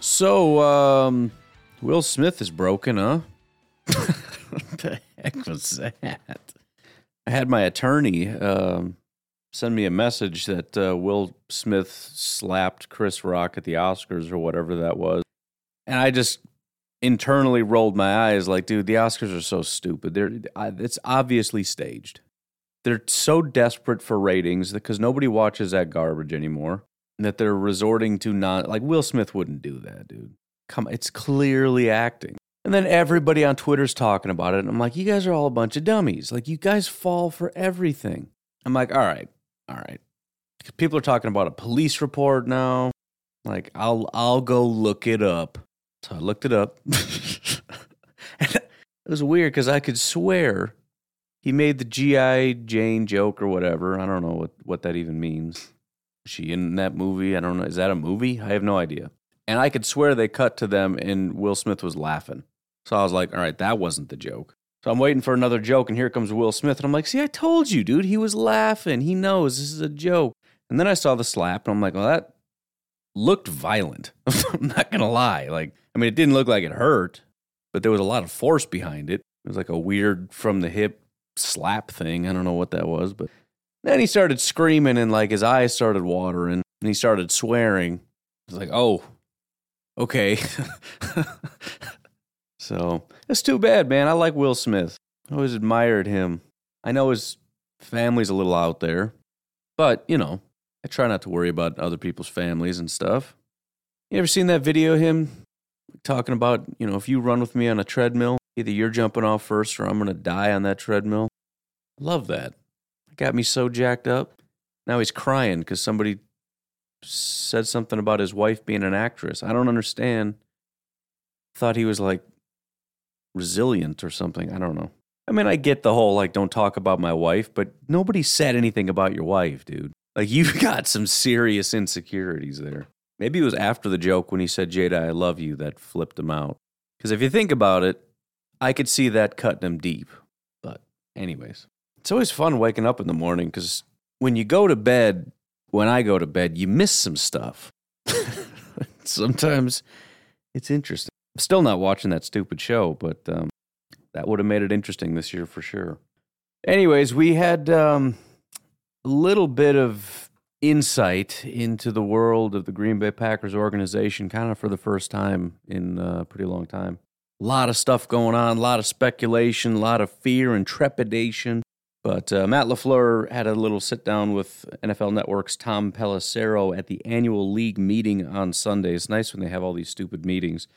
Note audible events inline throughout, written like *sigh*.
So, um, Will Smith is broken, huh? what *laughs* the heck was that? I had my attorney um, send me a message that uh, Will Smith slapped Chris Rock at the Oscars or whatever that was. And I just internally rolled my eyes like, dude, the Oscars are so stupid. They're, it's obviously staged. They're so desperate for ratings because nobody watches that garbage anymore that they're resorting to not like Will Smith wouldn't do that, dude. Come, it's clearly acting. And then everybody on Twitter's talking about it. And I'm like, you guys are all a bunch of dummies. Like, you guys fall for everything. I'm like, all right, all right. People are talking about a police report now. Like, I'll I'll go look it up. So I looked it up. *laughs* it was weird because I could swear he made the G.I. Jane joke or whatever. I don't know what, what that even means. She in that movie? I don't know. Is that a movie? I have no idea. And I could swear they cut to them and Will Smith was laughing. So I was like, all right, that wasn't the joke. So I'm waiting for another joke, and here comes Will Smith. And I'm like, see, I told you, dude. He was laughing. He knows this is a joke. And then I saw the slap, and I'm like, well, that looked violent. *laughs* I'm not going to lie. Like, I mean, it didn't look like it hurt, but there was a lot of force behind it. It was like a weird from the hip slap thing. I don't know what that was, but then he started screaming, and like his eyes started watering, and he started swearing. I was like, oh, okay. *laughs* so that's too bad, man. I like Will Smith. I always admired him. I know his family's a little out there, but you know, I try not to worry about other people's families and stuff. You ever seen that video of him talking about, you know, if you run with me on a treadmill, either you're jumping off first or I'm going to die on that treadmill? Love that. Got me so jacked up. Now he's crying because somebody said something about his wife being an actress. I don't understand. Thought he was like resilient or something. I don't know. I mean, I get the whole like, don't talk about my wife, but nobody said anything about your wife, dude. Like, *laughs* you've got some serious insecurities there. Maybe it was after the joke when he said, Jada, I love you, that flipped him out. Because if you think about it, I could see that cutting him deep. But, anyways, it's always fun waking up in the morning because when you go to bed, when I go to bed, you miss some stuff. *laughs* Sometimes it's interesting. I'm still not watching that stupid show, but um, that would have made it interesting this year for sure. Anyways, we had um, a little bit of insight into the world of the Green Bay Packers organization, kind of for the first time in uh, a pretty long time. A lot of stuff going on, a lot of speculation, a lot of fear and trepidation. But uh, Matt LaFleur had a little sit down with NFL Network's Tom Pelissero at the annual league meeting on Sunday. It's nice when they have all these stupid meetings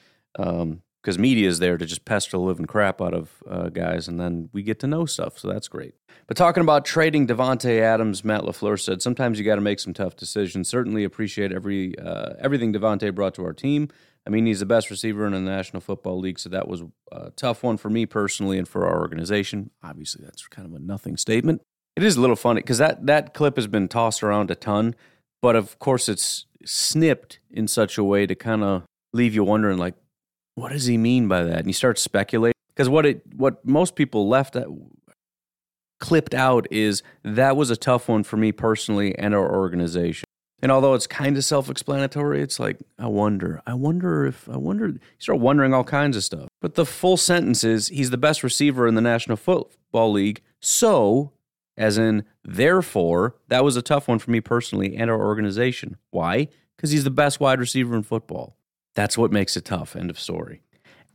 because media is there to just pester the living crap out of uh, guys, and then we get to know stuff. So that's great. But talking about trading Davante Adams, Matt LaFleur said sometimes you got to make some tough decisions. Certainly appreciate every uh, everything Davante brought to our team. I mean, he's the best receiver in the National Football League, so that was a tough one for me personally and for our organization. Obviously, that's kind of a nothing statement. It is a little funny because that that clip has been tossed around a ton, but of course, it's snipped in such a way to kind of leave you wondering, like, what does he mean by that? And you start speculating because what it what most people left at, clipped out is that was a tough one for me personally and our organization. And although it's kind of self-explanatory, it's like I wonder, I wonder if I wonder. You start wondering all kinds of stuff. But the full sentence is he's the best receiver in the National Football League. So, as in therefore, that was a tough one for me personally and our organization. Why? Because he's the best wide receiver in football. That's what makes it tough. End of story.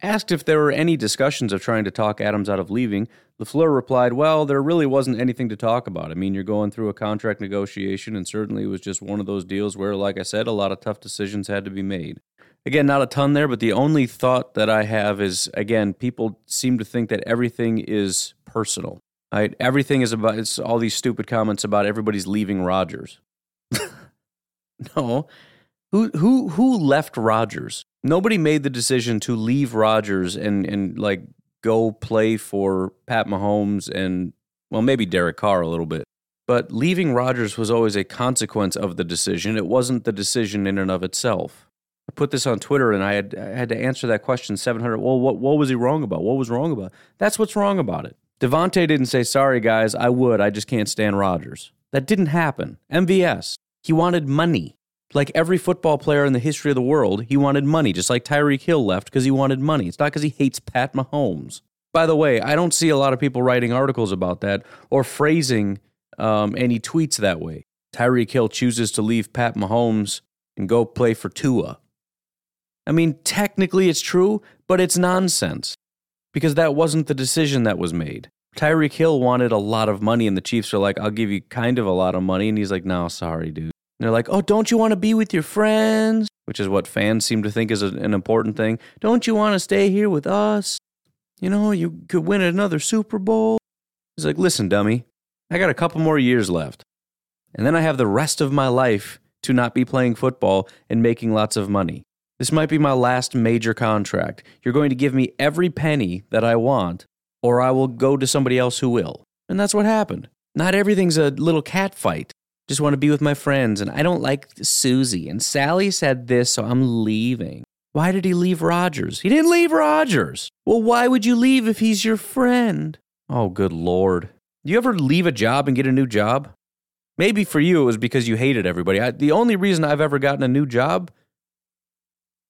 Asked if there were any discussions of trying to talk Adams out of leaving, LaFleur replied, Well, there really wasn't anything to talk about. I mean, you're going through a contract negotiation, and certainly it was just one of those deals where, like I said, a lot of tough decisions had to be made. Again, not a ton there, but the only thought that I have is again, people seem to think that everything is personal. Right? Everything is about it's all these stupid comments about everybody's leaving Rodgers. *laughs* no. Who who who left Rodgers? Nobody made the decision to leave Rodgers and and like go play for Pat Mahomes and well maybe Derek Carr a little bit. But leaving Rodgers was always a consequence of the decision. It wasn't the decision in and of itself. I put this on Twitter and I had I had to answer that question 700. Well, what what was he wrong about? What was wrong about? That's what's wrong about it. Davante didn't say, "Sorry guys, I would. I just can't stand Rodgers." That didn't happen. MVS. He wanted money. Like every football player in the history of the world, he wanted money, just like Tyreek Hill left because he wanted money. It's not because he hates Pat Mahomes. By the way, I don't see a lot of people writing articles about that or phrasing um, any tweets that way. Tyreek Hill chooses to leave Pat Mahomes and go play for Tua. I mean, technically it's true, but it's nonsense because that wasn't the decision that was made. Tyreek Hill wanted a lot of money, and the Chiefs are like, I'll give you kind of a lot of money. And he's like, No, sorry, dude. They're like, oh, don't you want to be with your friends? Which is what fans seem to think is a, an important thing. Don't you want to stay here with us? You know, you could win another Super Bowl. He's like, listen, dummy, I got a couple more years left. And then I have the rest of my life to not be playing football and making lots of money. This might be my last major contract. You're going to give me every penny that I want, or I will go to somebody else who will. And that's what happened. Not everything's a little cat fight. Just want to be with my friends, and I don't like Susie. And Sally said this, so I'm leaving. Why did he leave Rodgers? He didn't leave Rodgers. Well, why would you leave if he's your friend? Oh, good Lord. Do you ever leave a job and get a new job? Maybe for you it was because you hated everybody. I, the only reason I've ever gotten a new job,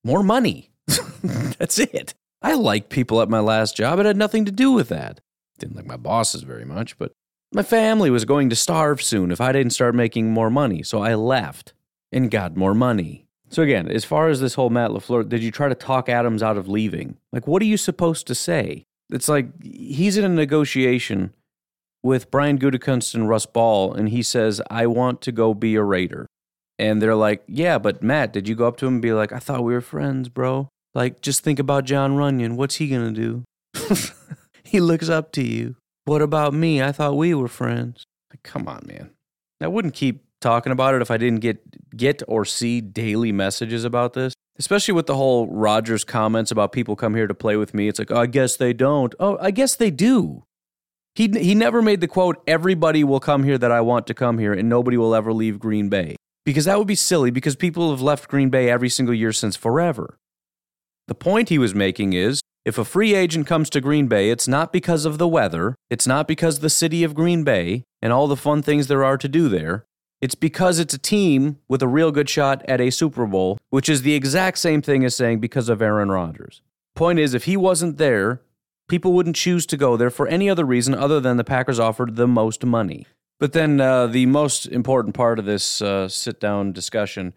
more money. *laughs* That's it. I liked people at my last job. It had nothing to do with that. Didn't like my bosses very much, but my family was going to starve soon if I didn't start making more money, so I left and got more money. So again, as far as this whole Matt LaFleur, did you try to talk Adams out of leaving? Like, what are you supposed to say? It's like he's in a negotiation with Brian Gutekunst and Russ Ball, and he says, I want to go be a Raider. And they're like, Yeah, but Matt, did you go up to him and be like, I thought we were friends, bro? Like, just think about Jon Runyan. What's he gonna do? *laughs* he looks up to you. What about me? I thought we were friends. Come on, man. I wouldn't keep talking about it if I didn't get get or see daily messages about this. Especially with the whole Rodgers comments about people come here to play with me. It's like, oh, I guess they don't. Oh, I guess they do. He he never made the quote, everybody will come here that I want to come here and nobody will ever leave Green Bay. Because that would be silly because people have left Green Bay every single year since forever. The point he was making is if a free agent comes to Green Bay, it's not because of the weather, it's not because the city of Green Bay and all the fun things there are to do there. It's because it's a team with a real good shot at a Super Bowl, which is the exact same thing as saying because of Aaron Rodgers. Point is, if he wasn't there, people wouldn't choose to go there for any other reason other than the Packers offered the most money. But then uh, the most important part of this uh, sit down discussion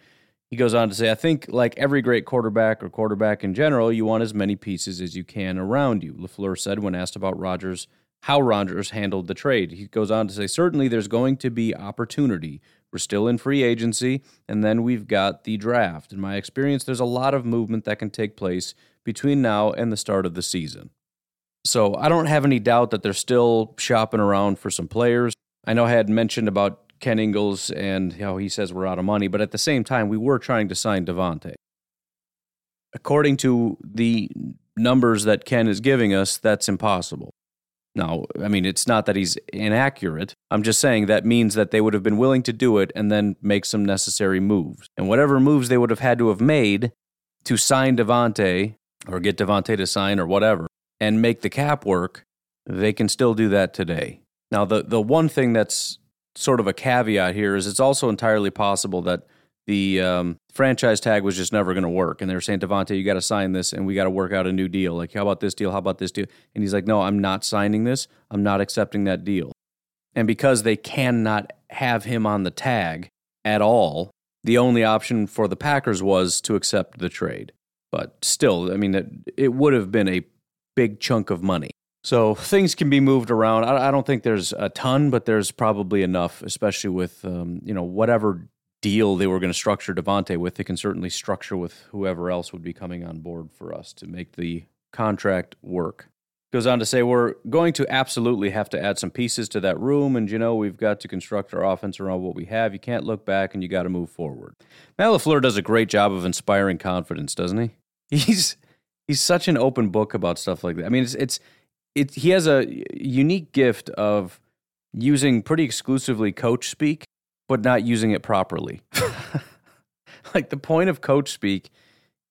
he goes on to say, I think, like every great quarterback or quarterback in general, you want as many pieces as you can around you. LaFleur said when asked about Rodgers, how Rodgers handled the trade. He goes on to say, certainly there's going to be opportunity. We're still in free agency, and then we've got the draft. In my experience, there's a lot of movement that can take place between now and the start of the season. So I don't have any doubt that they're still shopping around for some players. I know I had mentioned about Ken Ingalls and how he says we're out of money, but at the same time, we were trying to sign Davante. According to the numbers that Ken is giving us, that's impossible. Now, I mean, it's not that he's inaccurate. I'm just saying that means that they would have been willing to do it and then make some necessary moves. And whatever moves they would have had to have made to sign Davante or get Davante to sign or whatever and make the cap work, they can still do that today. Now, the, the one thing that's sort of a caveat here is it's also entirely possible that the um, franchise tag was just never going to work. And they were saying, Davante, you got to sign this and we got to work out a new deal. Like, how about this deal? How about this deal? And he's like, no, I'm not signing this. I'm not accepting that deal. And because they cannot have him on the tag at all, the only option for the Packers was to accept the trade. But still, I mean, it, it would have been a big chunk of money. So things can be moved around. I, I don't think there's a ton, but there's probably enough, especially with um, you know whatever deal they were going to structure Davante with. They can certainly structure with whoever else would be coming on board for us to make the contract work. Goes on to say, we're going to absolutely have to add some pieces to that room. And, you know, we've got to construct our offense around what we have. You can't look back and you got to move forward. Matt LaFleur does a great job of inspiring confidence, doesn't he? *laughs* He's, he's such an open book about stuff like that. I mean, it's, it's, it, he has a unique gift of using pretty exclusively coach speak, but not using it properly. *laughs* like the point of coach speak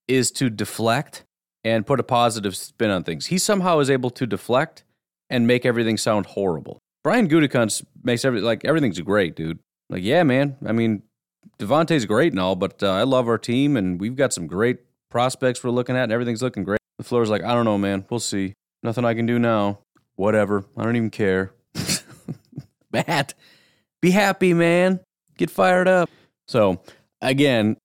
is to deflect and put a positive spin on things. He somehow is able to deflect and make everything sound horrible. Brian Gutekunst makes everything like everything's great, dude. Like, yeah, man. I mean, Davante's great and all, but uh, I love our team and we've got some great prospects we're looking at and everything's looking great. LaFleur's like, I don't know, man. We'll see. Nothing I can do now. Whatever. I don't even care. *laughs* Matt, be happy, man. Get fired up. So, again,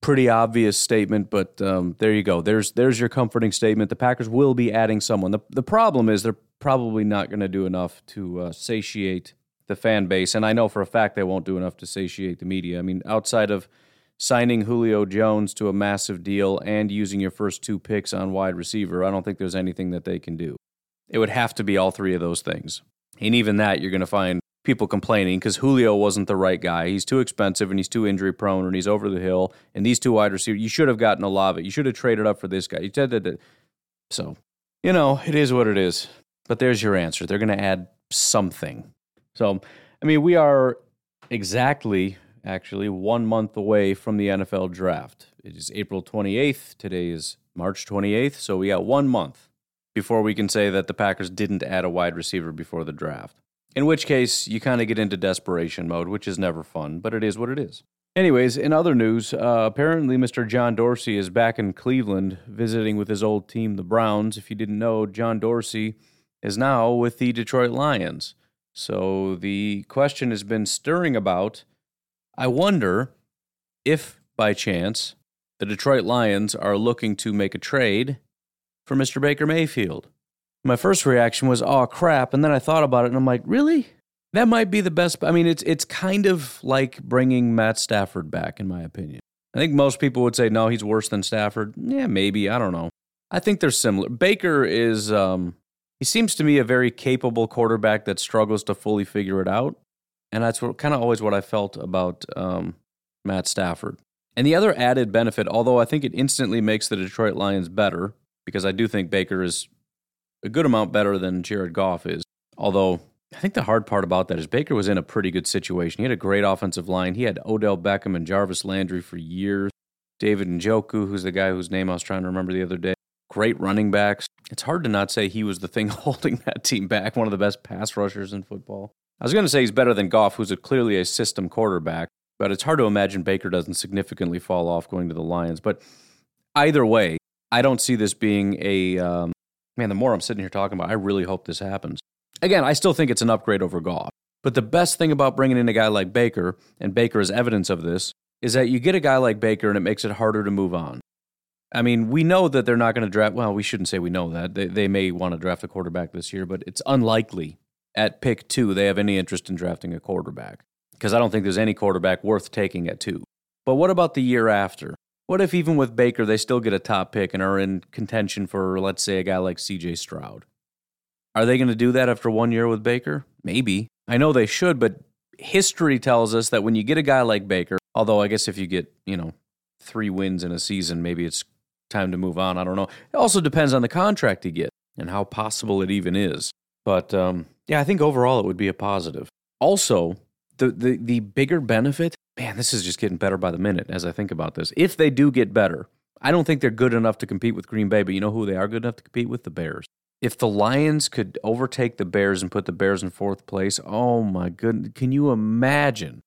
pretty obvious statement, but um, there you go. There's there's your comforting statement. The Packers will be adding someone. The the problem is they're probably not going to do enough to uh, satiate the fan base, and I know for a fact they won't do enough to satiate the media. I mean, outside of signing Julio Jones to a massive deal and using your first two picks on wide receiver, I don't think there's anything that they can do. It would have to be all three of those things, and even that you're going to find people complaining because Julio wasn't the right guy. He's too expensive and he's too injury prone and he's over the hill. And these two wide receivers, you should have gotten Olave. You should have traded up for this guy. You said that. So, you know, it is what it is. But there's your answer. They're going to add something. So, I mean, we are exactly, actually, one month away from the NFL draft. It is April 28th. Today is March 28th. So we got one month before we can say that the Packers didn't add a wide receiver before the draft. In which case, you kind of get into desperation mode, which is never fun, but it is what it is. Anyways, in other news, uh, apparently Mr. John Dorsey is back in Cleveland visiting with his old team, the Browns. If you didn't know, John Dorsey is now with the Detroit Lions. So the question has been stirring about I wonder if, by chance, the Detroit Lions are looking to make a trade for Mr. Baker Mayfield my first reaction was, "Oh crap!" And then I thought about it, and I'm like, "Really? That might be the best." I mean, it's it's kind of like bringing Matt Stafford back, in my opinion. I think most people would say, "No, he's worse than Stafford." Yeah, maybe. I don't know. I think they're similar. Baker is. Um, he seems to me a very capable quarterback that struggles to fully figure it out, and that's kind of always what I felt about um, Matt Stafford. And the other added benefit, although I think it instantly makes the Detroit Lions better, because I do think Baker is a good amount better than Jared Goff is. Although I think the hard part about that is Baker was in a pretty good situation. He had a great offensive line. He had Odell Beckham and Jarvis Landry for years. David Njoku, who's the guy whose name I was trying to remember the other day. Great running backs. It's hard to not say he was the thing *laughs* holding that team back, one of the best pass rushers in football. I was going to say he's better than Goff, who's a, clearly a system quarterback, but it's hard to imagine Baker doesn't significantly fall off going to the Lions. But either way, I don't see this being a um, man, the more I'm sitting here talking about, I really hope this happens. Again, I still think it's an upgrade over Goff. But the best thing about bringing in a guy like Baker, and Baker is evidence of this, is that you get a guy like Baker and it makes it harder to move on. I mean, we know that they're not going to draft. Well, we shouldn't say we know that. They, they may want to draft a quarterback this year, but it's unlikely at pick two they have any interest in drafting a quarterback because I don't think there's any quarterback worth taking at two. But what about the year after? What if even with Baker they still get a top pick and are in contention for let's say a guy like CJ Stroud? Are they going to do that after one year with Baker? Maybe. I know they should, but history tells us that when you get a guy like Baker, although I guess if you get, you know, 3 wins in a season, maybe it's time to move on. I don't know. It also depends on the contract he gets and how possible it even is. But um, yeah, I think overall it would be a positive. Also, the, the, the bigger benefit man, this is just getting better by the minute as I think about this. If they do get better, I don't think they're good enough to compete with Green Bay, but you know who they are good enough to compete with? The Bears. If the Lions could overtake the Bears and put the Bears in fourth place, oh my goodness, can you imagine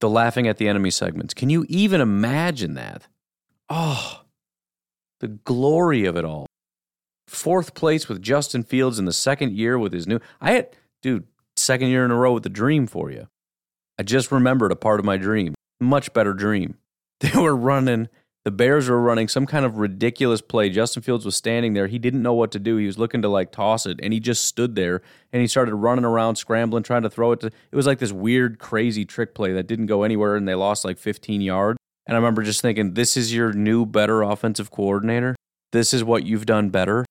the laughing at the enemy segments? Can you even imagine that? Oh, the glory of it all. Fourth place with Justin Fields in the second year with his new. I had, dude, second year in a row with the dream for you. I just remembered a part of my dream, much better dream. *laughs* They were running The Bears were running some kind of ridiculous play. Justin Fields was standing there. He didn't know what to do. He was looking to like toss it, and he just stood there and he started running around, scrambling, trying to throw it. To, it was like this weird, crazy trick play that didn't go anywhere, and they lost like 15 yards. And I remember just thinking, this is your new, better offensive coordinator. This is what you've done better.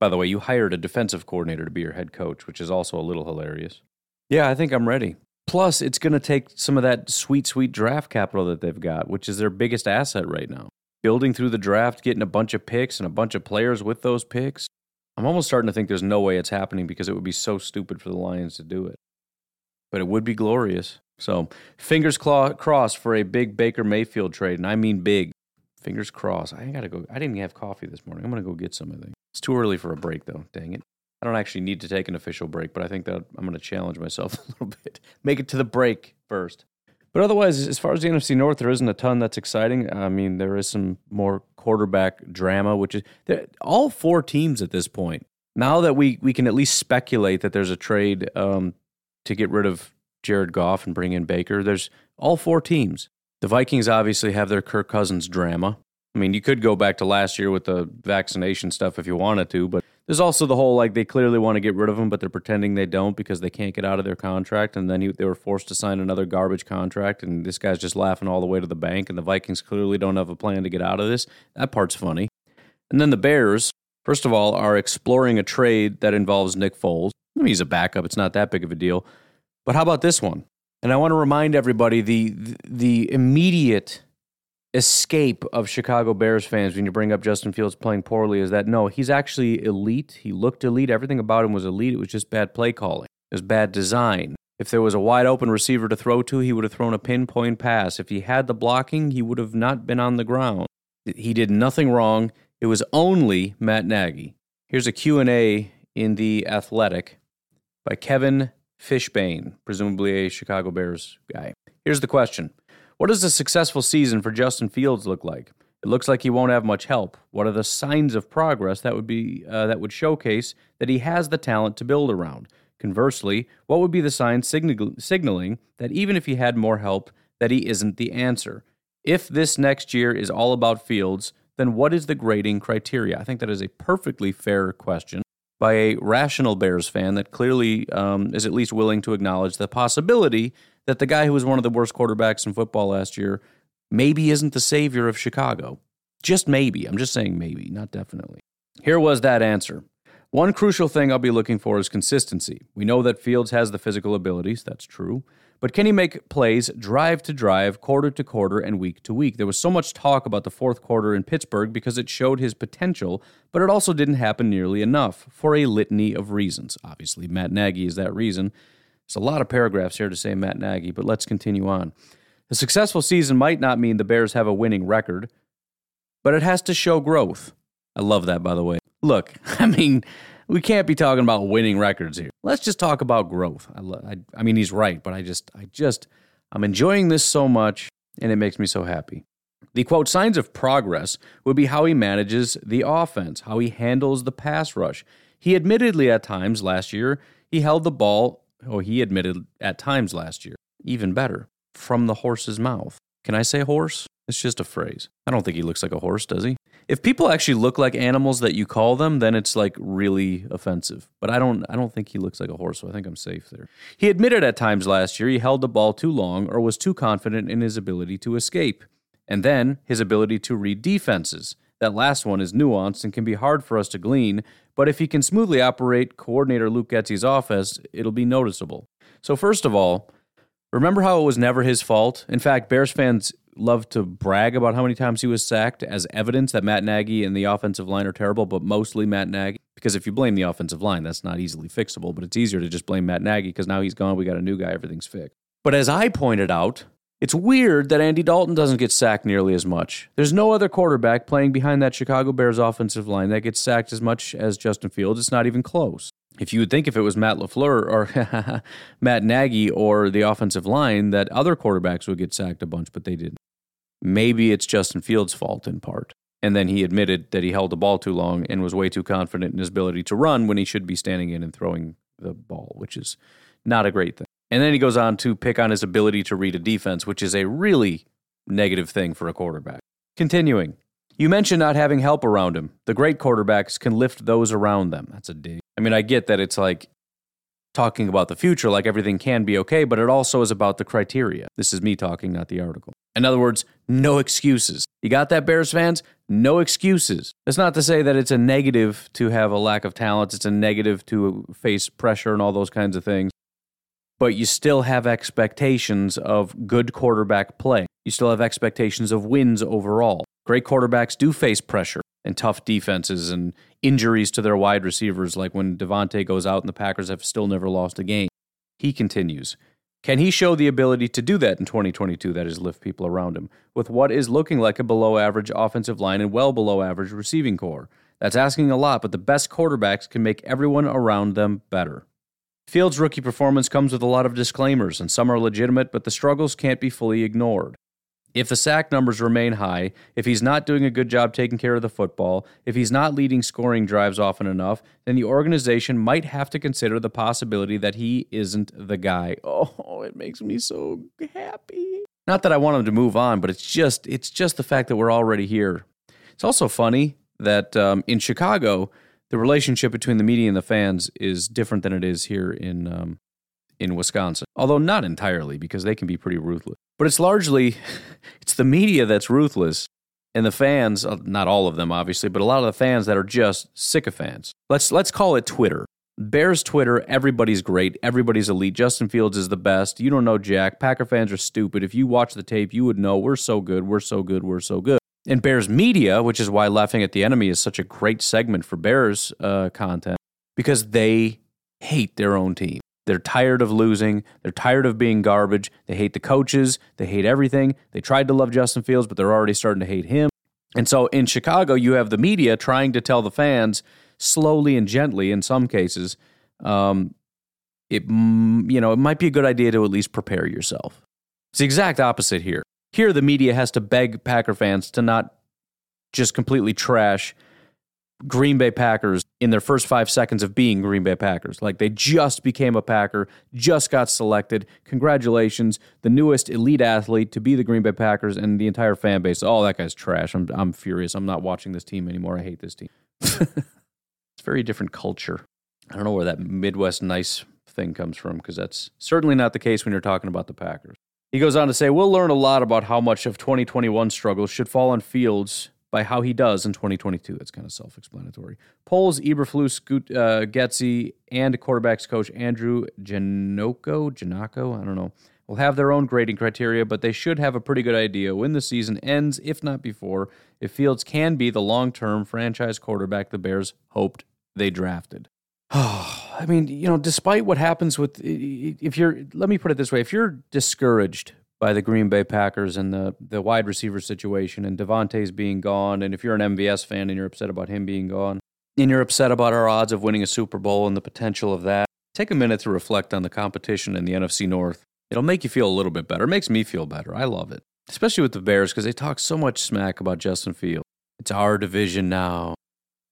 By the way, you hired a defensive coordinator to be your head coach, which is also a little hilarious. Yeah, I think I'm ready. Plus, it's going to take some of that sweet, sweet draft capital that they've got, which is their biggest asset right now. Building through the draft, getting a bunch of picks and a bunch of players with those picks. I'm almost starting to think there's no way it's happening because it would be so stupid for the Lions to do it. But it would be glorious. So, fingers claw- crossed for a big Baker Mayfield trade, and I mean big. Fingers crossed. I gotta go. I didn't have coffee this morning. I'm gonna go get some. I think it's too early for a break, though. Dang it. I don't actually need to take an official break, but I think that I'm gonna challenge myself *laughs* a little bit. Make it to the break first. But otherwise, as far as the NFC North, there isn't a ton that's exciting. I mean, there is some more quarterback drama, which is all four teams at this point. Now that we we can at least speculate that there's a trade um, to get rid of Jared Goff and bring in Baker, there's all four teams the Vikings obviously have their Kirk Cousins drama. I mean, you could go back to last year with the vaccination stuff if you wanted to, but there's also the whole like they clearly want to get rid of him, but they're pretending they don't because they can't get out of their contract, and then he, they were forced to sign another garbage contract, and this guy's just laughing all the way to the bank, and the Vikings clearly don't have a plan to get out of this. That part's funny. And then the Bears, first of all, are exploring a trade that involves Nick Foles. I mean, he's a backup; it's not that big of a deal. But how about this one? And I want to remind everybody the the immediate escape of Chicago Bears fans when you bring up Justin Fields playing poorly is that no, he's actually elite. He looked elite. Everything about him was elite. It was just bad play calling. It was bad design. If there was a wide open receiver to throw to, he would have thrown a pinpoint pass. If he had the blocking, he would have not been on the ground. He did nothing wrong. It was only Matt Nagy. Here's a Q&A in The Athletic by Kevin Fishbain, presumably a Chicago Bears guy. Here's the question What does a successful season for Justin Fields look like? It looks like he won't have much help. What are the signs of progress that would be uh, that would showcase that he has the talent to build around? Conversely, what would be the signs signal- signaling that even if he had more help, that he isn't the answer? If this next year is all about Fields, then what is the grading criteria? I think that is a perfectly fair question by a rational Bears fan that clearly um, is at least willing to acknowledge the possibility that the guy who was one of the worst quarterbacks in football last year maybe isn't the savior of Chicago. Just maybe. I'm just saying maybe, not definitely. Here was that answer. One crucial thing I'll be looking for is consistency. We know that Fields has the physical abilities, that's true. But can he make plays drive to drive, quarter to quarter, and week to week? There was so much talk about the fourth quarter in Pittsburgh because it showed his potential, but it also didn't happen nearly enough for a litany of reasons. Obviously, Matt Nagy is that reason. There's a lot of paragraphs here to say Matt Nagy, but let's continue on. A successful season might not mean the Bears have a winning record, but it has to show growth. I love that, by the way. Look, *laughs* I mean, we can't be talking about winning records here. Let's just talk about growth. I, I, I mean, he's right, but I just, I just, I'm enjoying this so much, and it makes me so happy. The quote signs of progress would be how he manages the offense, how he handles the pass rush. He admittedly at times last year he held the ball. Oh, he admitted at times last year, even better, from the horse's mouth. Can I say horse? It's just a phrase. I don't think he looks like a horse, does he? If people actually look like animals that you call them, then it's like really offensive. But I don't I don't think he looks like a horse, so I think I'm safe there. He admitted at times last year he held the ball too long or was too confident in his ability to escape. And then his ability to read defenses. That last one is nuanced and can be hard for us to glean, but if he can smoothly operate coordinator Luke Getsy's offense, it'll be noticeable. So first of all, remember how it was never his fault? In fact, Bears fans love to brag about how many times he was sacked as evidence that Matt Nagy and the offensive line are terrible, but mostly Matt Nagy. Because if you blame the offensive line, that's not easily fixable, but it's easier to just blame Matt Nagy because now he's gone, we got a new guy, everything's fixed. But as I pointed out, it's weird that Andy Dalton doesn't get sacked nearly as much. There's no other quarterback playing behind that Chicago Bears offensive line that gets sacked as much as Justin Fields. It's not even close. If you would think if it was Matt LaFleur or *laughs* Matt Nagy or the offensive line, that other quarterbacks would get sacked a bunch, but they didn't. Maybe it's Justin Fields' fault in part. And then he admitted that he held the ball too long and was way too confident in his ability to run when he should be standing in and throwing the ball, which is not a great thing. And then he goes on to pick on his ability to read a defense, which is a really negative thing for a quarterback. Continuing. You mentioned not having help around him. The great quarterbacks can lift those around them. That's a dig. I mean, I get that it's like talking about the future, like everything can be okay, but it also is about the criteria. This is me talking, not the article. In other words, no excuses. You got that, Bears fans? No excuses. That's not to say that it's a negative to have a lack of talent, it's a negative to face pressure and all those kinds of things. But you still have expectations of good quarterback play. You still have expectations of wins overall. Great quarterbacks do face pressure and tough defenses and injuries to their wide receivers, like when Davante goes out and the Packers have still never lost a game. He continues. Can he show the ability to do that in 2022? That is, lift people around him with what is looking like a below average offensive line and well below average receiving corps. That's asking a lot, but the best quarterbacks can make everyone around them better. Fields' rookie performance comes with a lot of disclaimers, and some are legitimate, but the struggles can't be fully ignored. If the sack numbers remain high, if he's not doing a good job taking care of the football, if he's not leading scoring drives often enough, then the organization might have to consider the possibility that he isn't the guy. *laughs* Oh, it makes me so happy. Not that I want him to move on, but it's just it's just the fact that we're already here. It's also funny that um, in Chicago, the relationship between the media and the fans is different than it is here in um, in Wisconsin. Although not entirely, because they can be pretty ruthless. But it's largely *laughs* it's the media that's ruthless and the fans, uh, not all of them obviously, but a lot of the fans that are just sycophants. Let's let's call it Twitter. Bears Twitter, everybody's great, everybody's elite. Justin Fields is the best. You don't know Jack. Packer fans are stupid. If you watch the tape, you would know we're so good, we're so good, we're so good. And Bears media, which is why laughing at the enemy is such a great segment for Bears uh, content, because they hate their own team. They're tired of losing. They're tired of being garbage. They hate the coaches. They hate everything. They tried to love Justin Fields, but they're already starting to hate him. And so in Chicago, you have the media trying to tell the fans slowly and gently, in some cases, um, it you know it might be a good idea to at least prepare yourself. It's the exact opposite here. Here, the media has to beg Packer fans to not just completely trash Green Bay Packers in their first five seconds of being Green Bay Packers. Like they just became a Packer, just got selected. Congratulations, the newest elite athlete to be the Green Bay Packers, and the entire fan base. Oh, that guy's trash. I'm, I'm furious. I'm not watching this team anymore. I hate this team. *laughs* it's very different culture. I don't know where that Midwest nice thing comes from because that's certainly not the case when you're talking about the Packers. He goes on to say, We'll learn a lot about how much of 2021 struggles should fall on Fields by how he does in 2022. It's kind of self explanatory. Poles, Eberflus, uh, Getsy, and quarterbacks coach Andrew Janocko, Janocko, I don't know, will have their own grading criteria, but they should have a pretty good idea when the season ends, if not before, if Fields can be the long term franchise quarterback the Bears hoped they drafted. *sighs* I mean, you know, despite what happens with, if you're, let me put it this way, if you're discouraged by the Green Bay Packers and the the wide receiver situation and Davante's being gone. And if you're an MVS fan and you're upset about him being gone, and you're upset about our odds of winning a Super Bowl and the potential of that, take a minute to reflect on the competition in the NFC North. It'll make you feel a little bit better. It makes me feel better. I love it, especially with the Bears because they talk so much smack about Justin Fields. It's our division now.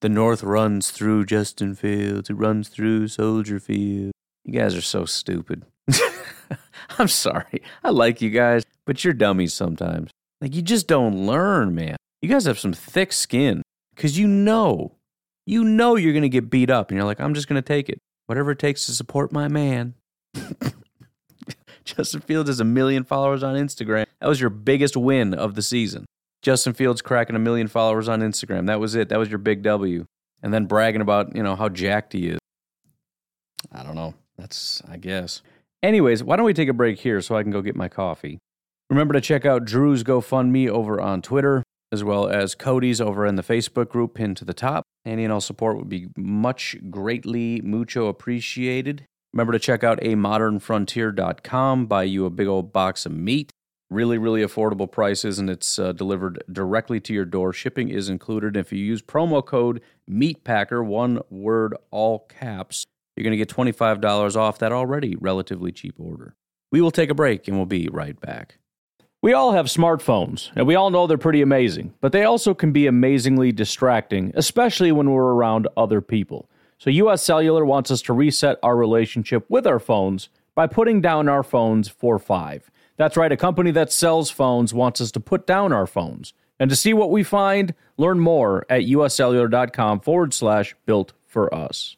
The North runs through Justin Fields. It runs through Soldier Field. You guys are so stupid. *laughs* I'm sorry. I like you guys, but you're dummies sometimes. Like, you just don't learn, man. You guys have some thick skin because you know, you know you're going to get beat up. And you're like, I'm just going to take it. Whatever it takes to support my man. *laughs* Justin Fields has a million followers on Instagram. That was your biggest win of the season. Justin Fields cracking a million followers on Instagram. That was it. That was your big W. And then bragging about, you know, how jacked he is. I don't know. That's, I guess. Anyways, why don't we take a break here so I can go get my coffee? Remember to check out Drew's GoFundMe over on Twitter, as well as Cody's over in the Facebook group pinned to the top. Any and all support would be much greatly, mucho appreciated. Remember to check out a modernfrontier.com, buy you a big old box of meat. Really, really affordable prices, and it's uh, delivered directly to your door. Shipping is included. If you use promo code MEATPACKER, one word, all caps, you're going to get $25 off that already relatively cheap order. We will take a break and we'll be right back. We all have smartphones, and we all know they're pretty amazing, but they also can be amazingly distracting, especially when we're around other people. So, US Cellular wants us to reset our relationship with our phones by putting down our phones for five. That's right, a company that sells phones wants us to put down our phones And to see what we find, learn more at uscellular.com forward slash built for us.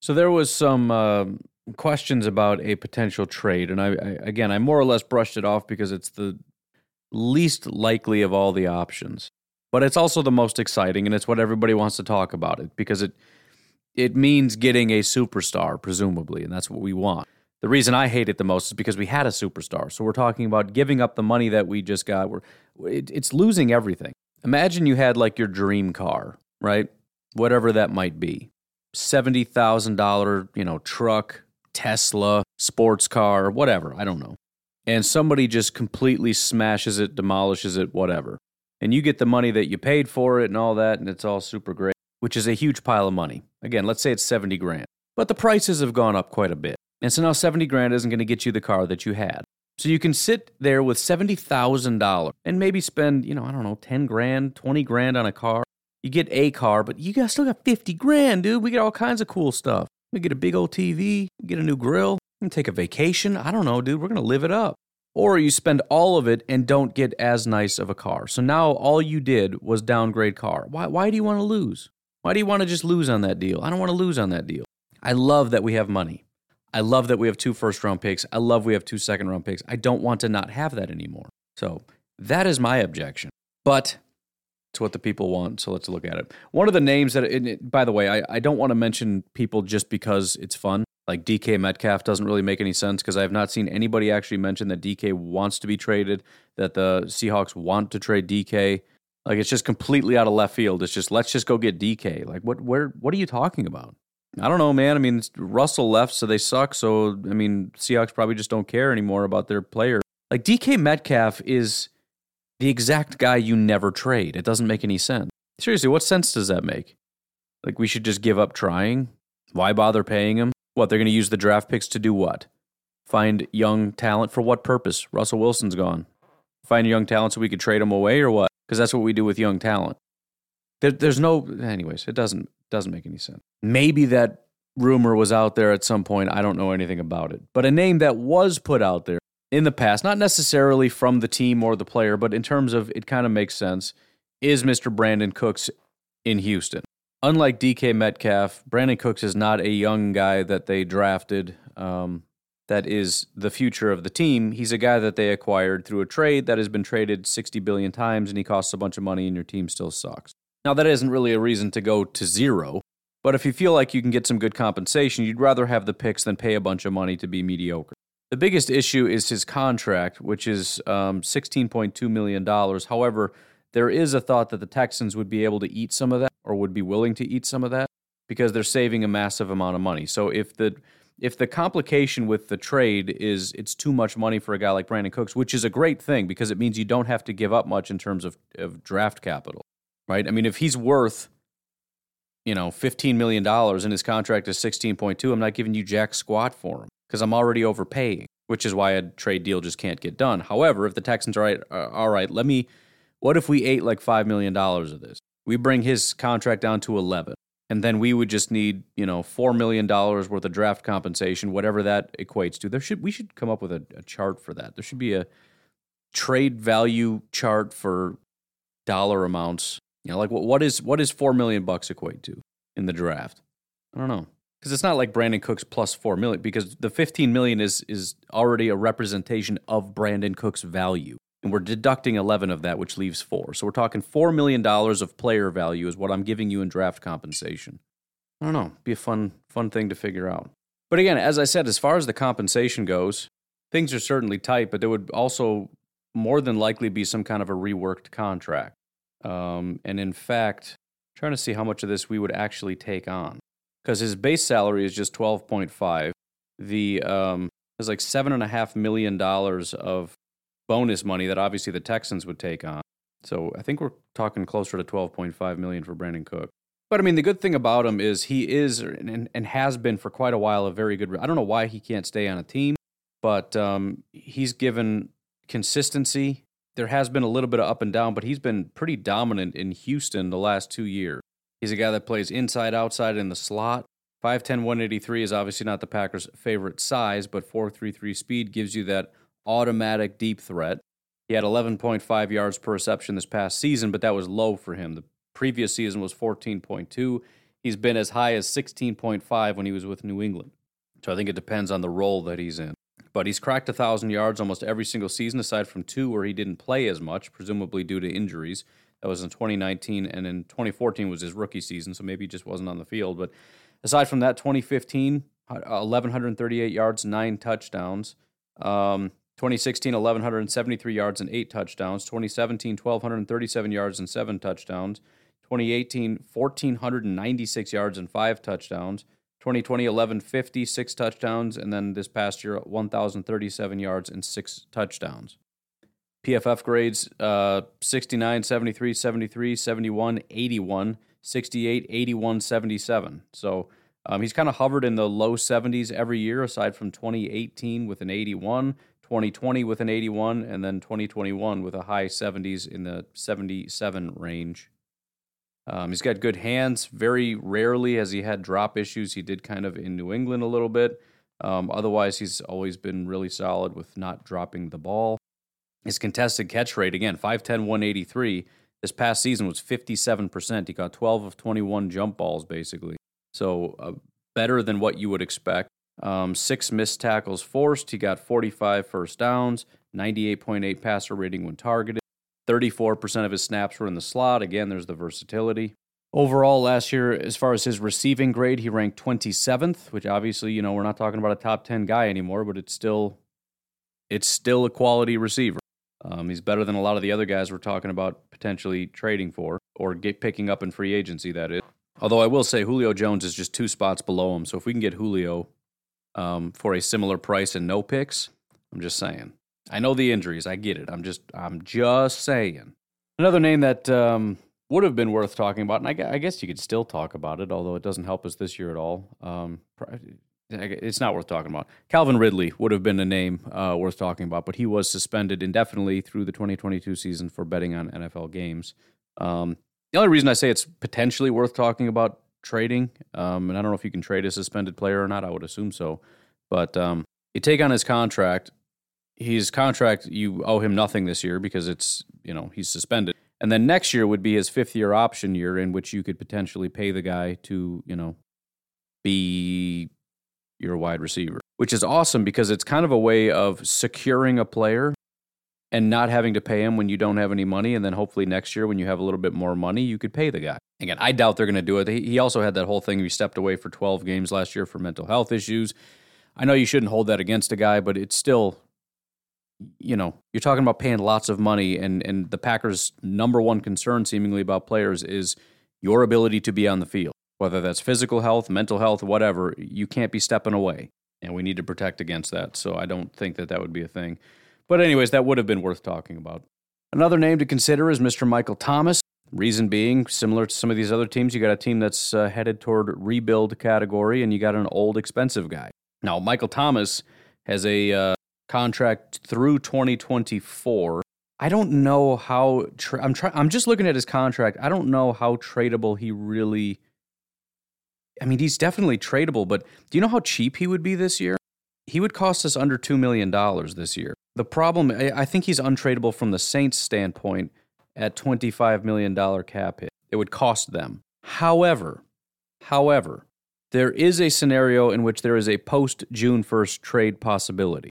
So there was some uh, questions about a potential trade, and I, I again I more or less brushed it off because it's the least likely of all the options, but it's also the most exciting, and it's what everybody wants to talk about it because it it means getting a superstar, presumably, and that's what we want. The reason I hate it the most is because we had a superstar. So we're talking about giving up the money that we just got. We're it, it's losing everything. Imagine you had like your dream car, right? Whatever that might be $70,000, you know, truck, Tesla, sports car, whatever, I don't know. And somebody just completely smashes it, demolishes it, whatever. And you get the money that you paid for it and all that, and it's all super great, which is a huge pile of money. Again, let's say it's 70 grand. But the prices have gone up quite a bit. And so now 70 grand isn't going to get you the car that you had. So you can sit there with $70,000 and maybe spend, you know, I don't know, 10 grand, 20 grand on a car you get a car, but you got still got 50 grand, dude. We get all kinds of cool stuff. We get a big old TV, get a new grill, and take a vacation. I don't know, dude. We're going to live it up. Or you spend all of it and don't get as nice of a car. So now all you did was downgrade car. Why, why do you want to lose? Why do you want to just lose on that deal? I don't want to lose on that deal. I love that we have money. I love that we have two first round picks. I love we have two second round picks. I don't want to not have that anymore. So that is my objection. But it's what the people want. So let's look at it. One of the names that, it, by the way, I, I don't want to mention people just because it's fun. Like DK Metcalf doesn't really make any sense because I have not seen anybody actually mention that DK wants to be traded, that the Seahawks want to trade DK. Like it's just completely out of left field. It's just let's just go get DK. Like what? Where? What are you talking about? I don't know, man. I mean, Russell left, so they suck. So I mean, Seahawks probably just don't care anymore about their player. Like DK Metcalf is the exact guy you never trade. It doesn't make any sense. Seriously, what sense does that make? Like, we should just give up trying? Why bother paying him? What, they're going to use the draft picks to do what? Find young talent for what purpose? Russell Wilson's gone. Find young talent so we could trade him away or what? Because that's what we do with young talent. There, there's no, anyways, it doesn't doesn't make any sense. Maybe that rumor was out there at some point. I don't know anything about it. But a name that was put out there in the past, not necessarily from the team or the player, but in terms of it kind of makes sense, is Mr. Brandin Cooks in Houston. Unlike DK Metcalf, Brandin Cooks is not a young guy that they drafted um, that is the future of the team. He's a guy that they acquired through a trade that has been traded 60 billion times and he costs a bunch of money and your team still sucks. Now, that isn't really a reason to go to zero. But if you feel like you can get some good compensation, you'd rather have the picks than pay a bunch of money to be mediocre. The biggest issue is his contract, which is um, $16.2 million. However, there is a thought that the Texans would be able to eat some of that or would be willing to eat some of that because they're saving a massive amount of money. So if the if the complication with the trade is it's too much money for a guy like Brandin Cooks, which is a great thing because it means you don't have to give up much in terms of, of draft capital, right? I mean, if he's worth you know, $15 million and his contract is 16.2, I'm not giving you jack squat for him because I'm already overpaying, which is why a trade deal just can't get done. However, if the Texans are right, uh, all right, let me, what if we ate like $5 million of this? We bring his contract down to 11 and then we would just need, you know, $4 million worth of draft compensation, whatever that equates to. There should, we should come up with a, a chart for that. There should be a trade value chart for dollar amounts you know, like what, what is what is four million bucks equate to in the draft? I don't know because it's not like Brandin Cooks plus four million because the fifteen million is is already a representation of Brandin Cooks' value, and we're deducting eleven of that, which leaves four. So we're talking four million dollars of player value is what I'm giving you in draft compensation. I don't know, be a fun fun thing to figure out. But again, as I said, as far as the compensation goes, things are certainly tight, but there would also more than likely be some kind of a reworked contract. Um, and in fact, I'm trying to see how much of this we would actually take on because his base salary is just 12.5. The um, there's like seven and a half million dollars of bonus money that obviously the Texans would take on. So I think we're talking closer to 12.5 million for Brandin Cook. But I mean, the good thing about him is he is and, and has been for quite a while a very good. I don't know why he can't stay on a team, but um, he's given consistency there has been a little bit of up and down, but he's been pretty dominant in Houston the last two years. He's a guy that plays inside, outside, in the slot. 5'10, 183 is obviously not the Packers' favorite size, but 4.33 speed gives you that automatic deep threat. He had 11.5 yards per reception this past season, but that was low for him. The previous season was 14.2. He's been as high as 16.5 when he was with New England. So I think it depends on the role that he's in. But he's cracked 1,000 yards almost every single season, aside from two where he didn't play as much, presumably due to injuries. That was in 2019, and in 2014 was his rookie season, so maybe he just wasn't on the field. But aside from that, 2015, 1,138 yards, nine touchdowns. Um, 2016, 1,173 yards and eight touchdowns. 2017, 1,237 yards and seven touchdowns. 2018, 1,496 yards and five touchdowns. 2020, 1150, six touchdowns, and then this past year, 1,037 yards and six touchdowns. PFF grades uh, 69, 73, 73, 71, 81, 68, 81, 77. So um, he's kind of hovered in the low 70s every year, aside from 2018 with an 81, 2020 with an 81, and then 2021 with a high 70s in the 77 range. Um, he's got good hands. Very rarely has he had drop issues. He did kind of in New England a little bit. Um, otherwise, he's always been really solid with not dropping the ball. His contested catch rate, again, 5'10, 183. This past season was 57%. He got 12 of 21 jump balls, basically. So uh, better than what you would expect. Um, six missed tackles forced. He got 45 first downs, 98.8 passer rating when targeted. 34% of his snaps were in the slot. Again, there's the versatility. Overall, last year, as far as his receiving grade, he ranked 27th, which obviously, you know, we're not talking about a top 10 guy anymore, but it's still it's still a quality receiver. Um, he's better than a lot of the other guys we're talking about potentially trading for or get picking up in free agency. That is. Although I will say Julio Jones is just two spots below him, so if we can get Julio um, for a similar price and no picks, I'm just saying. I know the injuries. I get it. I'm just I'm just saying. Another name that um, would have been worth talking about, and I, guess you could still talk about it, although it doesn't help us this year at all. Um, it's not worth talking about. Calvin Ridley would have been a name uh, worth talking about, but he was suspended indefinitely through the 2022 season for betting on NFL games. Um, the only reason I say it's potentially worth talking about trading, um, and I don't know if you can trade a suspended player or not. I would assume so, but um, you take on his contract his contract you owe him nothing this year because it's you know he's suspended and then next year would be his fifth year option year in which you could potentially pay the guy to you know be your wide receiver which is awesome because it's kind of a way of securing a player and not having to pay him when you don't have any money. And then hopefully next year, when you have a little bit more money, you could pay the guy. Again, I doubt they're going to do it. He also had that whole thing. He stepped away for 12 games last year for mental health issues. I know you shouldn't hold that against a guy, but it's still, you know, you're talking about paying lots of money. And, and the Packers' number one concern, seemingly, about players is your ability to be on the field. Whether that's physical health, mental health, whatever, you can't be stepping away. And we need to protect against that. So I don't think that that would be a thing. But, anyways, that would have been worth talking about. Another name to consider is Mr. Michael Thomas. Reason being, similar to some of these other teams, you got a team that's uh, headed toward rebuild category, and you got an old, expensive guy. Now, Michael Thomas has a uh, contract through 2024. I don't know how. Tra- I'm trying. I'm just looking at his contract. I don't know how tradable he really. I mean, he's definitely tradable, but do you know how cheap he would be this year? He would cost us under two million dollars this year. The problem, I think he's untradeable from the Saints' standpoint at $25 million cap hit. It would cost them. However, however, there is a scenario in which there is a post June 1st trade possibility.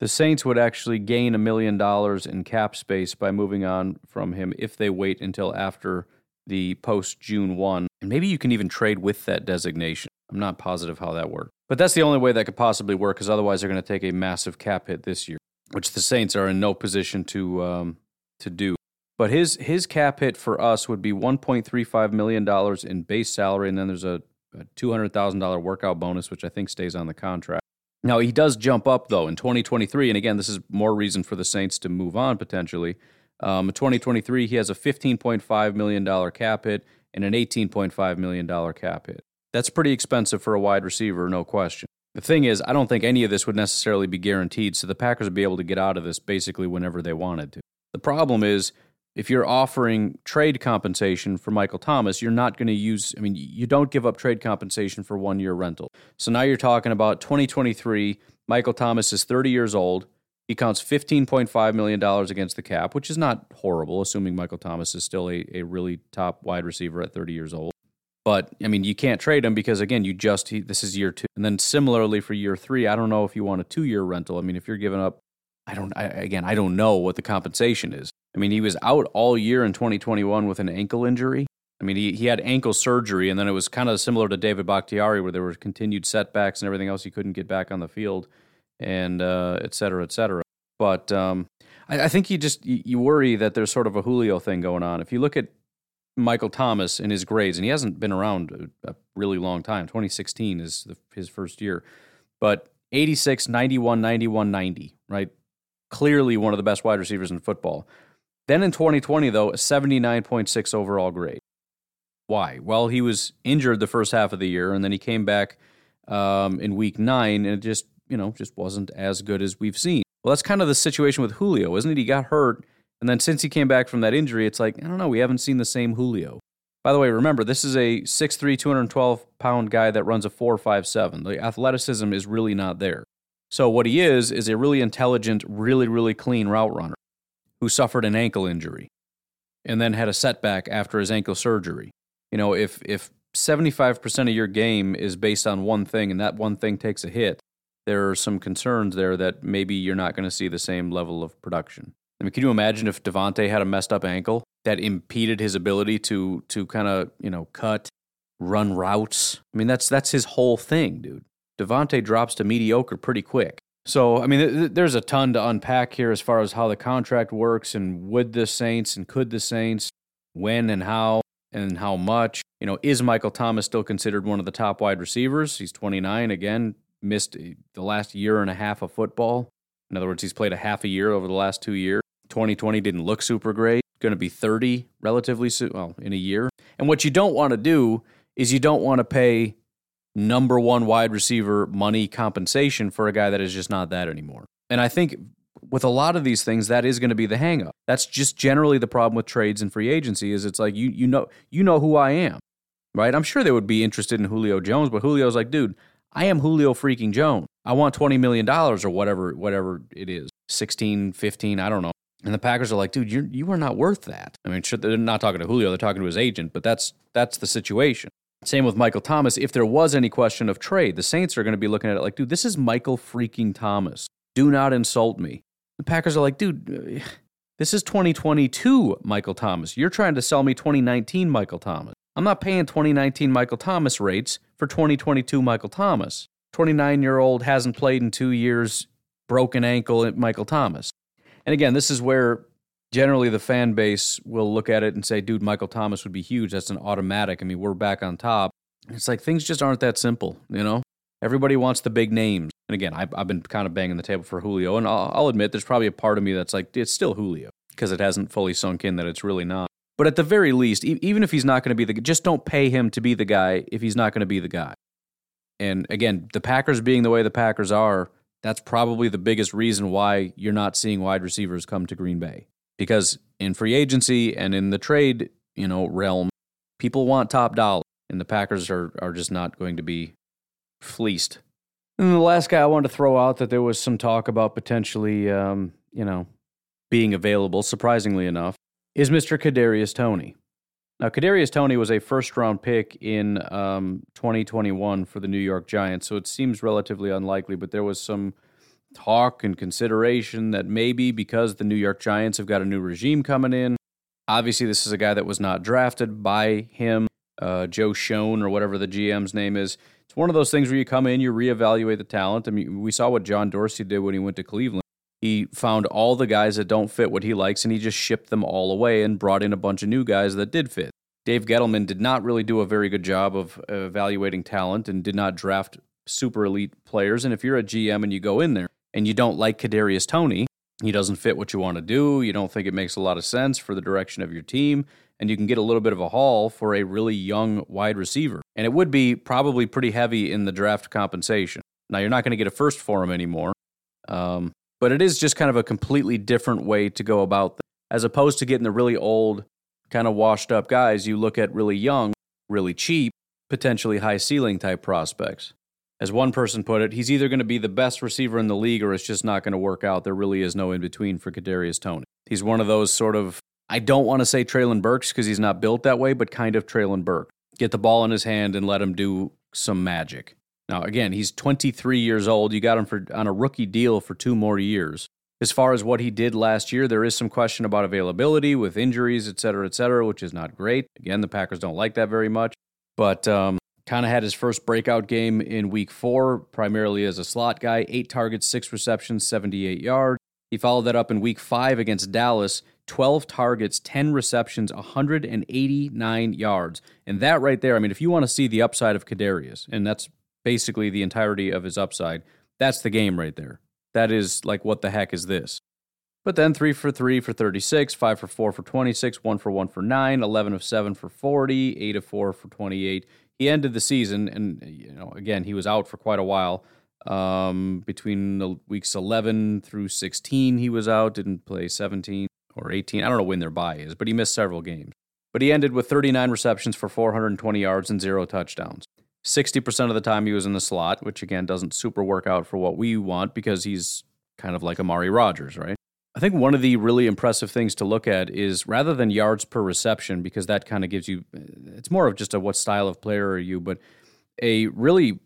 The Saints would actually gain a million dollars in cap space by moving on from him if they wait until after the post June 1. And maybe you can even trade with that designation. I'm not positive how that works. But that's the only way that could possibly work because otherwise they're going to take a massive cap hit this year which the Saints are in no position to um, to do. But his his cap hit for us would be 1.35 million dollars in base salary, and then there's a, a two hundred thousand dollar workout bonus, which I think stays on the contract. Now he does jump up though in 2023, and again, this is more reason for the Saints to move on potentially. Um, in 2023, he has a 15.5 million dollar cap hit and an 18.5 million dollar cap hit. That's pretty expensive for a wide receiver, no question. The thing is, I don't think any of this would necessarily be guaranteed, so the Packers would be able to get out of this basically whenever they wanted to. The problem is, if you're offering trade compensation for Michael Thomas, you're not going to use, I mean, you don't give up trade compensation for one year rental. So now you're talking about 2023. Michael Thomas is 30 years old. He counts $15.5 million against the cap, which is not horrible, assuming Michael Thomas is still a, a really top wide receiver at 30 years old. But I mean, you can't trade him because again, you just he, this is year two, and then similarly for year three, I don't know if you want a two-year rental. I mean, if you're giving up, I don't. I, again, I don't know what the compensation is. I mean, he was out all year in 2021 with an ankle injury. I mean, he, he had ankle surgery, and then it was kind of similar to David Bakhtiari, where there were continued setbacks and everything else. He couldn't get back on the field, and uh, et cetera, et cetera. But um, I, I, think you just you worry that there's sort of a Julio thing going on. If you look at Michael Thomas in his grades, and he hasn't been around a, a really long time. 2016 is the, his first year, but 86, 91, 91, 90, right? Clearly one of the best wide receivers in football. Then in 2020, though, a 79.6 overall grade. Why? Well, he was injured the first half of the year, and then he came back um, in week nine, and it just, you know, just wasn't as good as we've seen. Well, that's kind of the situation with Julio, isn't it? He got hurt and then since he came back from that injury, it's like, I don't know, we haven't seen the same Julio. By the way, remember, this is a 6'3, 212 pound guy that runs a 4'5'7. The athleticism is really not there. So, what he is, is a really intelligent, really, really clean route runner who suffered an ankle injury and then had a setback after his ankle surgery. You know, if, if 75% of your game is based on one thing and that one thing takes a hit, there are some concerns there that maybe you're not going to see the same level of production. I mean, can you imagine if Davante had a messed up ankle that impeded his ability to to kind of you know cut, run routes? I mean, that's that's his whole thing, dude. Davante drops to mediocre pretty quick. So, I mean, th- there's a ton to unpack here as far as how the contract works and would the Saints and could the Saints, when and how and how much. You know, is Michael Thomas still considered one of the top wide receivers? He's 29 again, missed eh, the last year and a half of football. In other words, he's played a half a year over the last two years. 2020 didn't look super great. Going to be 30 relatively soon, well, in a year. And what you don't want to do is you don't want to pay number one wide receiver money compensation for a guy that is just not that anymore. And I think with a lot of these things, that is going to be the hangup. That's just generally the problem with trades and free agency. Is it's like you you know you know who I am, right? I'm sure they would be interested in Julio Jones, but Julio's like, dude, I am Julio freaking Jones. I want twenty million dollars or whatever whatever it is, 16, 15, I don't know. And the Packers are like, dude, you you are not worth that. I mean, they're not talking to Julio; they're talking to his agent. But that's that's the situation. Same with Michael Thomas. If there was any question of trade, the Saints are going to be looking at it like, dude, this is Michael freaking Thomas. Do not insult me. The Packers are like, dude, *sighs* this is 2022 Michael Thomas. You're trying to sell me 2019 Michael Thomas. I'm not paying 2019 Michael Thomas rates for 2022 Michael Thomas. 29 year old hasn't played in two years, broken ankle at Michael Thomas. And again, this is where generally the fan base will look at it and say, dude, Michael Thomas would be huge. That's an automatic. I mean, we're back on top. It's like things just aren't that simple, you know? Everybody wants the big names. And again, I've, I've been kind of banging the table for Julio. And I'll, I'll admit, there's probably a part of me that's like, it's still Julio because it hasn't fully sunk in that it's really not. But at the very least, e- even if he's not going to be the just don't pay him to be the guy if he's not going to be the guy. And again, the Packers being the way the Packers are, that's probably the biggest reason why you're not seeing wide receivers come to Green Bay. Because in free agency and in the trade, you know, realm, people want top dollar, and the Packers are are just not going to be fleeced. And the last guy I wanted to throw out that there was some talk about potentially, um, you know, being available, surprisingly enough, is Mr. Kadarius Toney. Now, Kadarius Toney was a first round pick in um, 2021 for the New York Giants, so it seems relatively unlikely, but there was some talk and consideration that maybe because the New York Giants have got a new regime coming in, obviously, this is a guy that was not drafted by him, uh, Joe Schoen, or whatever the GM's name is. It's one of those things where you come in, you reevaluate the talent. I mean, we saw what John Dorsey did when he went to Cleveland. He found all the guys that don't fit what he likes and he just shipped them all away and brought in a bunch of new guys that did fit. Dave Gettleman did not really do a very good job of evaluating talent and did not draft super elite players. And if you're a GM and you go in there and you don't like Kadarius Toney, he doesn't fit what you want to do, you don't think it makes a lot of sense for the direction of your team, and you can get a little bit of a haul for a really young wide receiver. And it would be probably pretty heavy in the draft compensation. Now, you're not going to get a first for him anymore. Um, but it is just kind of a completely different way to go about this. As opposed to getting the really old, kind of washed up guys, you look at really young, really cheap, potentially high ceiling type prospects. As one person put it, he's either going to be the best receiver in the league or it's just not going to work out. There really is no in between for Kadarius Toney. He's one of those sort of, I don't want to say Treylon Burks because he's not built that way, but kind of Treylon Burke. Get the ball in his hand and let him do some magic. Now, again, he's 23 years old. You got him for on a rookie deal for two more years. As far as what he did last year, there is some question about availability with injuries, et cetera, et cetera, which is not great. Again, the Packers don't like that very much. But um, kind of had his first breakout game in week four, primarily as a slot guy. Eight targets, six receptions, 78 yards. He followed that up in week five against Dallas, 12 targets, 10 receptions, 189 yards. And that right there, I mean, if you want to see the upside of Kadarius, and that's basically the entirety of his upside. That's the game right there. That is like, what the heck is this? But then three for three for 36, five for four for 26, one for one for nine, 11 of seven for 40, eight of four for 28. He ended the season, and you know, again, he was out for quite a while. Um, between the weeks 11 through 16, he was out, didn't play 17 or 18. I don't know when their bye is, but he missed several games. But he ended with 39 receptions for 420 yards and zero touchdowns. 60% of the time he was in the slot, which again doesn't super work out for what we want because he's kind of like Amari Rodgers, right? I think one of the really impressive things to look at is rather than yards per reception, because that kind of gives you, eh, it's more of just a what style of player are you, but a really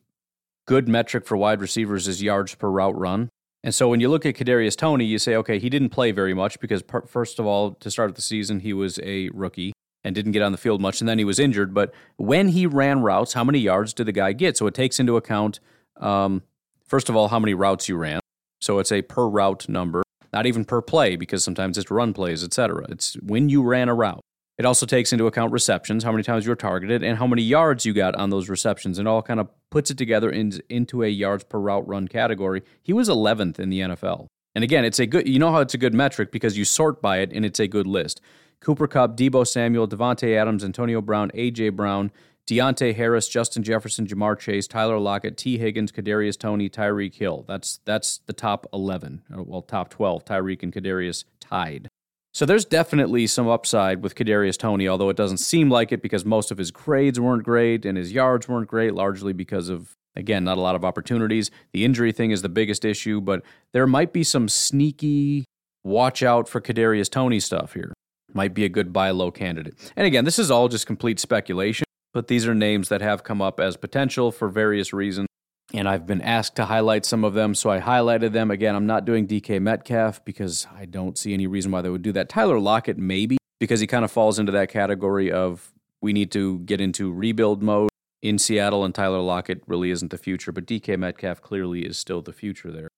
good metric for wide receivers is yards per route run. And so when you look at Kadarius Toney, you say, okay, he didn't play very much because, first of all, to start the season, he was a rookie and didn't get on the field much, and then he was injured. But when he ran routes, how many yards did the guy get? So it takes into account, um, first of all, how many routes you ran. So it's a per route number, not even per play, because sometimes it's run plays, etc. It's when you ran a route. It also takes into account receptions, how many times you were targeted, and how many yards you got on those receptions, and all kind of puts it together in, into a yards per route run category. He was 11th in the NFL. And again, it's a good, you know how it's a good metric because you sort by it and it's a good list. Cooper Kupp, Deebo Samuel, Davante Adams, Antonio Brown, A.J. Brown, Deonte Harris, Justin Jefferson, Ja'Marr Chase, Tyler Lockett, Tee Higgins, Kadarius Toney, Tyreek Hill. That's that's the top eleven. Uh, well, top twelve. Tyreek and Kadarius tied. So there's definitely some upside with Kadarius Toney, although it doesn't seem like it because most of his grades weren't great and his yards weren't great, largely because of again not a lot of opportunities. The injury thing is the biggest issue, but there might be some sneaky watch out for Kadarius Toney stuff here might be a good buy low candidate. And again, this is all just complete speculation, but these are names that have come up as potential for various reasons. and I've been asked to highlight some of them, so I highlighted them. Again, I'm not doing DK Metcalf because I don't see any reason why they would do that. Tyler Lockett, maybe, because he kind of falls into that category of we need to get into rebuild mode in Seattle, and Tyler Lockett really isn't the future, but DK Metcalf clearly is still the future there.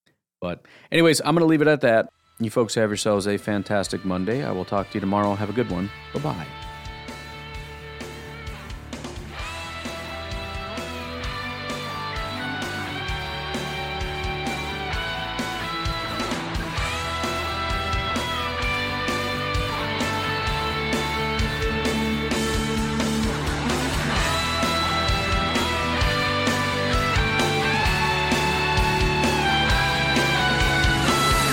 But, anyways, I'm going to leave it at that. You folks have yourselves a fantastic Monday. I will talk to you tomorrow. Have a good one. Bye bye.